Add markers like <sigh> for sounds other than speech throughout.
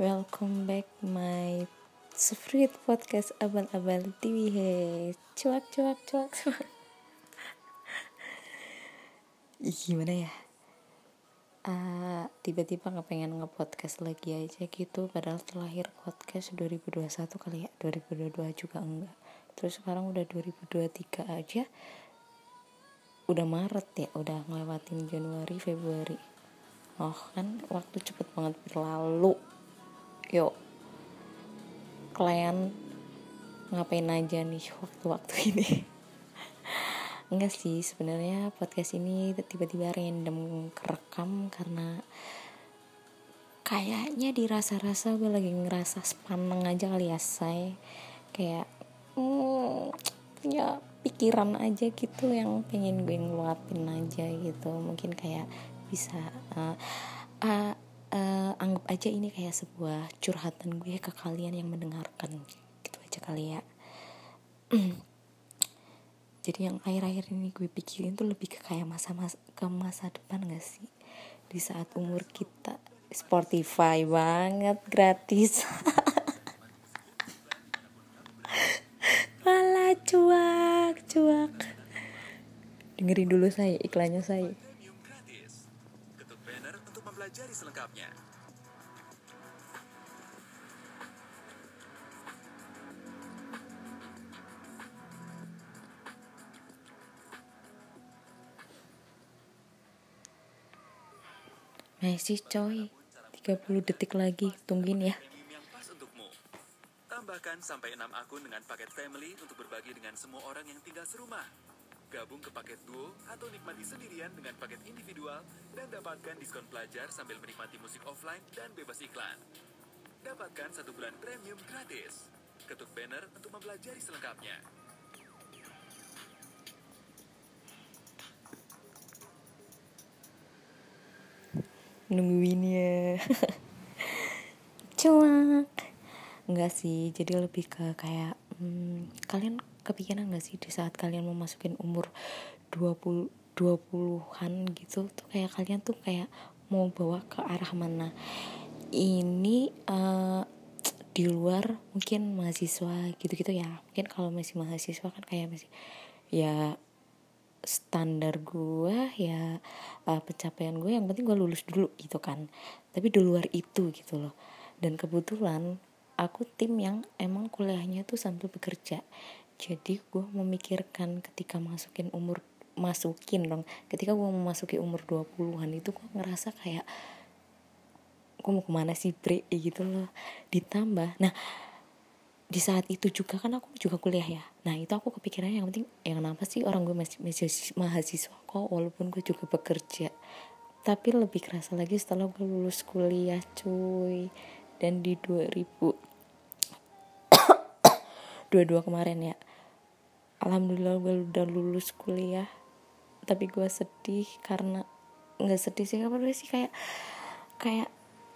Welcome back my sweet podcast abal-abal TV he cuak cuak cuak gimana ya? Uh, tiba-tiba nggak pengen nge-podcast lagi aja gitu padahal terlahir podcast 2021 kali ya 2022 juga enggak. Terus sekarang udah 2023 aja. Udah Maret ya udah ngelewatin Januari Februari. Oh kan waktu cepet banget berlalu kalian ngapain aja nih waktu-waktu ini? <laughs> Enggak sih sebenarnya podcast ini tiba-tiba random kerekam karena kayaknya dirasa-rasa gue lagi ngerasa sepaneng aja kali ya say. Kayak hmm, punya pikiran aja gitu yang pengen gue ngeluapin aja gitu. Mungkin kayak bisa uh, aja ini kayak sebuah curhatan gue ke kalian yang mendengarkan. Gitu aja kali ya. <clears throat> Jadi yang akhir-akhir ini gue pikirin tuh lebih ke kayak masa-masa ke masa depan gak sih? Di saat umur kita Spotify banget gratis. <laughs> Malah cuak cuak. Dengerin dulu saya iklannya saya. Masih coy, 30 detik lagi, tungguin ya. Tambahkan sampai 6 akun dengan paket family untuk berbagi dengan semua orang yang tinggal serumah. Gabung ke paket duo atau nikmati sendirian dengan paket individual dan dapatkan diskon pelajar sambil menikmati musik offline dan bebas iklan. Dapatkan satu bulan premium gratis. Ketuk banner untuk mempelajari selengkapnya. Nungguin ya. <laughs> Cuak. Enggak sih, jadi lebih ke kayak hmm, kalian kepikiran gak sih di saat kalian mau masukin umur 20 20-an gitu tuh kayak kalian tuh kayak mau bawa ke arah mana ini uh, di luar mungkin mahasiswa gitu-gitu ya mungkin kalau masih mahasiswa kan kayak masih ya standar gue ya uh, pencapaian gue yang penting gue lulus dulu gitu kan. Tapi di luar itu gitu loh. Dan kebetulan aku tim yang emang kuliahnya tuh sambil bekerja. Jadi gue memikirkan ketika masukin umur masukin dong ketika gue memasuki umur 20-an itu gue ngerasa kayak gue mau ke mana sih bre? Gitu loh. Ditambah nah di saat itu juga kan aku juga kuliah ya. Nah itu aku kepikiran yang penting yang kenapa sih orang gue masih, mahasiswa kok walaupun gue juga bekerja. Tapi lebih kerasa lagi setelah gue lulus kuliah cuy. Dan di 2000 22 <coughs> kemarin ya alhamdulillah gue udah lulus kuliah. Tapi gue sedih karena nggak sedih sih apa sih kayak kayak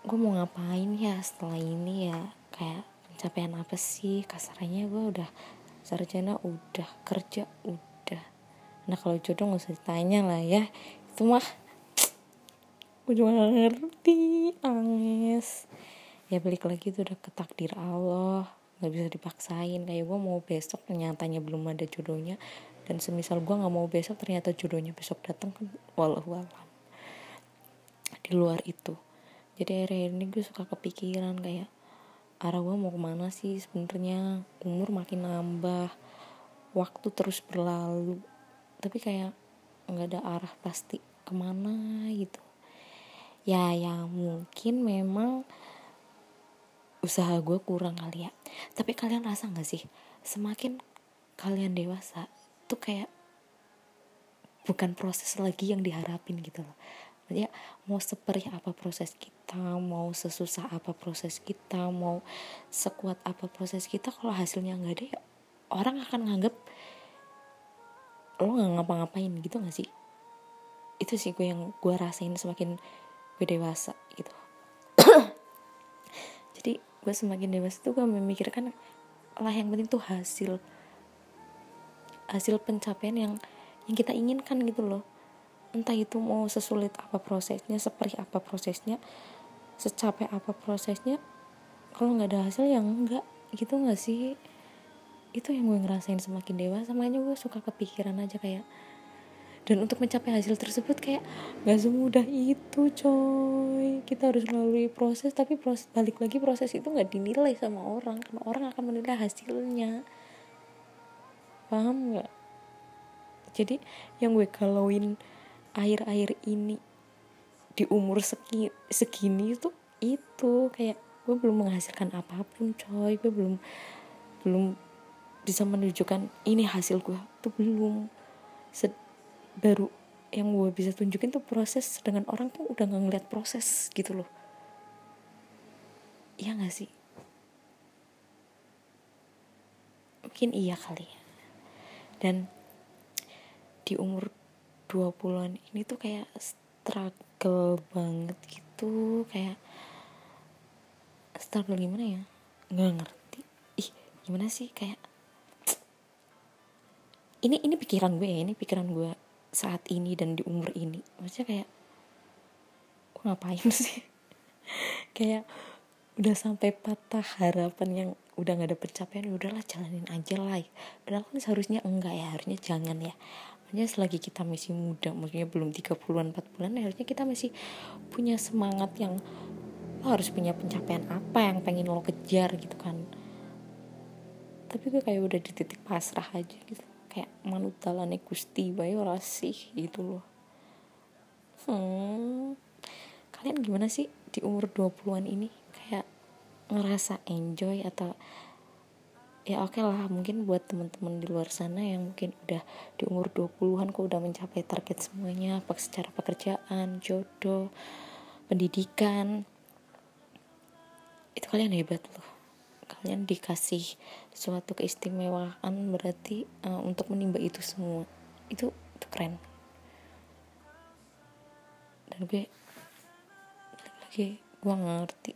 gue mau ngapain ya setelah ini ya? Kayak pencapaian apa sih? Kasarnya gue udah sarjana udah kerja udah. Nah kalau jodoh nggak usah ditanya lah ya. Itu mah <tsk> gue cuma gak ngerti. Anges ya balik lagi itu udah ketakdir Allah. Nggak bisa dipaksain. Kayak gue mau besok nyatanya belum ada jodohnya. Dan semisal gue nggak mau besok ternyata jodohnya besok datang kan walau alam. Di luar itu. Jadi akhirnya ini gue suka kepikiran kayak arah gue mau ke mana sih sebenarnya? Umur makin nambah waktu terus berlalu. Tapi kayak nggak ada arah pasti ke mana gitu. Ya ya mungkin memang usaha gue kurang kali ya. Tapi kalian rasa gak sih semakin kalian dewasa tuh kayak bukan proses lagi yang diharapin gitu loh ya mau seperti apa proses kita mau sesusah apa proses kita mau sekuat apa proses kita kalau hasilnya nggak ada ya orang akan nganggep lo nggak ngapa-ngapain gitu gak sih? Itu sih gue yang gue rasain semakin gue dewasa gitu. <coughs> Jadi gue semakin dewasa tuh gue memikirkan lah yang penting tuh hasil hasil pencapaian yang yang kita inginkan gitu loh entah itu mau sesulit apa prosesnya seperti apa prosesnya secapek apa prosesnya kalau nggak ada hasil yang enggak gitu nggak sih? Itu yang gue ngerasain semakin dewasa. Makanya gue suka kepikiran aja kayak dan untuk mencapai hasil tersebut kayak gak semudah itu coy. Kita harus melalui proses tapi proses balik lagi proses itu nggak dinilai sama orang. Karena orang akan menilai hasilnya. Paham nggak? Jadi yang gue kalauin air-air ini di umur segi, segini tuh itu kayak gue belum menghasilkan apa pun coy. Gue belum belum bisa menunjukkan ini hasil gue tuh belum. Sed baru yang gue bisa tunjukin tuh proses dengan orang tuh udah nggak ngeliat proses gitu loh. Iya gak sih? Mungkin iya kali ya. Dan di umur 20-an ini tuh kayak struggle banget gitu kayak struggle gimana ya? Nggak ngerti. Ih gimana sih? Kayak ini ini pikiran gue ya ini pikiran gue saat ini dan di umur ini. Maksudnya kayak gue ngapain <laughs> sih? Kayak udah sampai patah harapan yang udah gak ada pencapaian ya udahlah jalanin aja lah. Padahal kan seharusnya enggak ya harusnya jangan ya maksudnya selagi kita masih muda maksudnya belum 30-an 40-an harusnya kita masih punya semangat yang lo harus punya pencapaian apa yang pengen lo kejar gitu kan. Tapi gue kayak udah di titik pasrah aja gitu. Kayak manut dalane Gusti bae ora sih gitu loh. Hmm kalian gimana sih di umur 20-an ini? Kayak ngerasa enjoy atau ya oke okay lah. Mungkin buat teman-teman di luar sana yang mungkin udah di umur 20-an kok udah mencapai target semuanya secara pekerjaan, jodoh, pendidikan itu kalian hebat loh. Kalian dikasih suatu keistimewaan berarti uh, untuk menimba itu semua. Itu itu keren. Dan gue lagi gue ngerti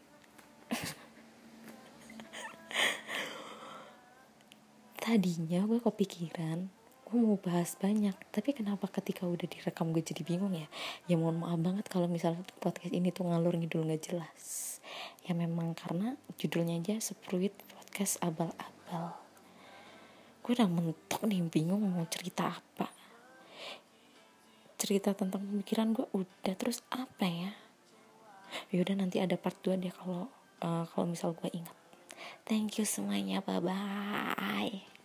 <laughs> tadinya gue kepikiran gue mau bahas banyak tapi kenapa ketika udah direkam gue jadi bingung ya? Ya mohon maaf banget kalau misalnya podcast ini tuh ngalur ngidul nggak jelas. Ya memang karena judulnya aja sepruit podcast abal-abal. Gue udah mentok nih bingung mau cerita apa. Cerita tentang pemikiran gue udah terus apa ya? Yaudah nanti ada part 2 deh kalau uh, kalau misal gue ingat. Thank you semuanya bye bye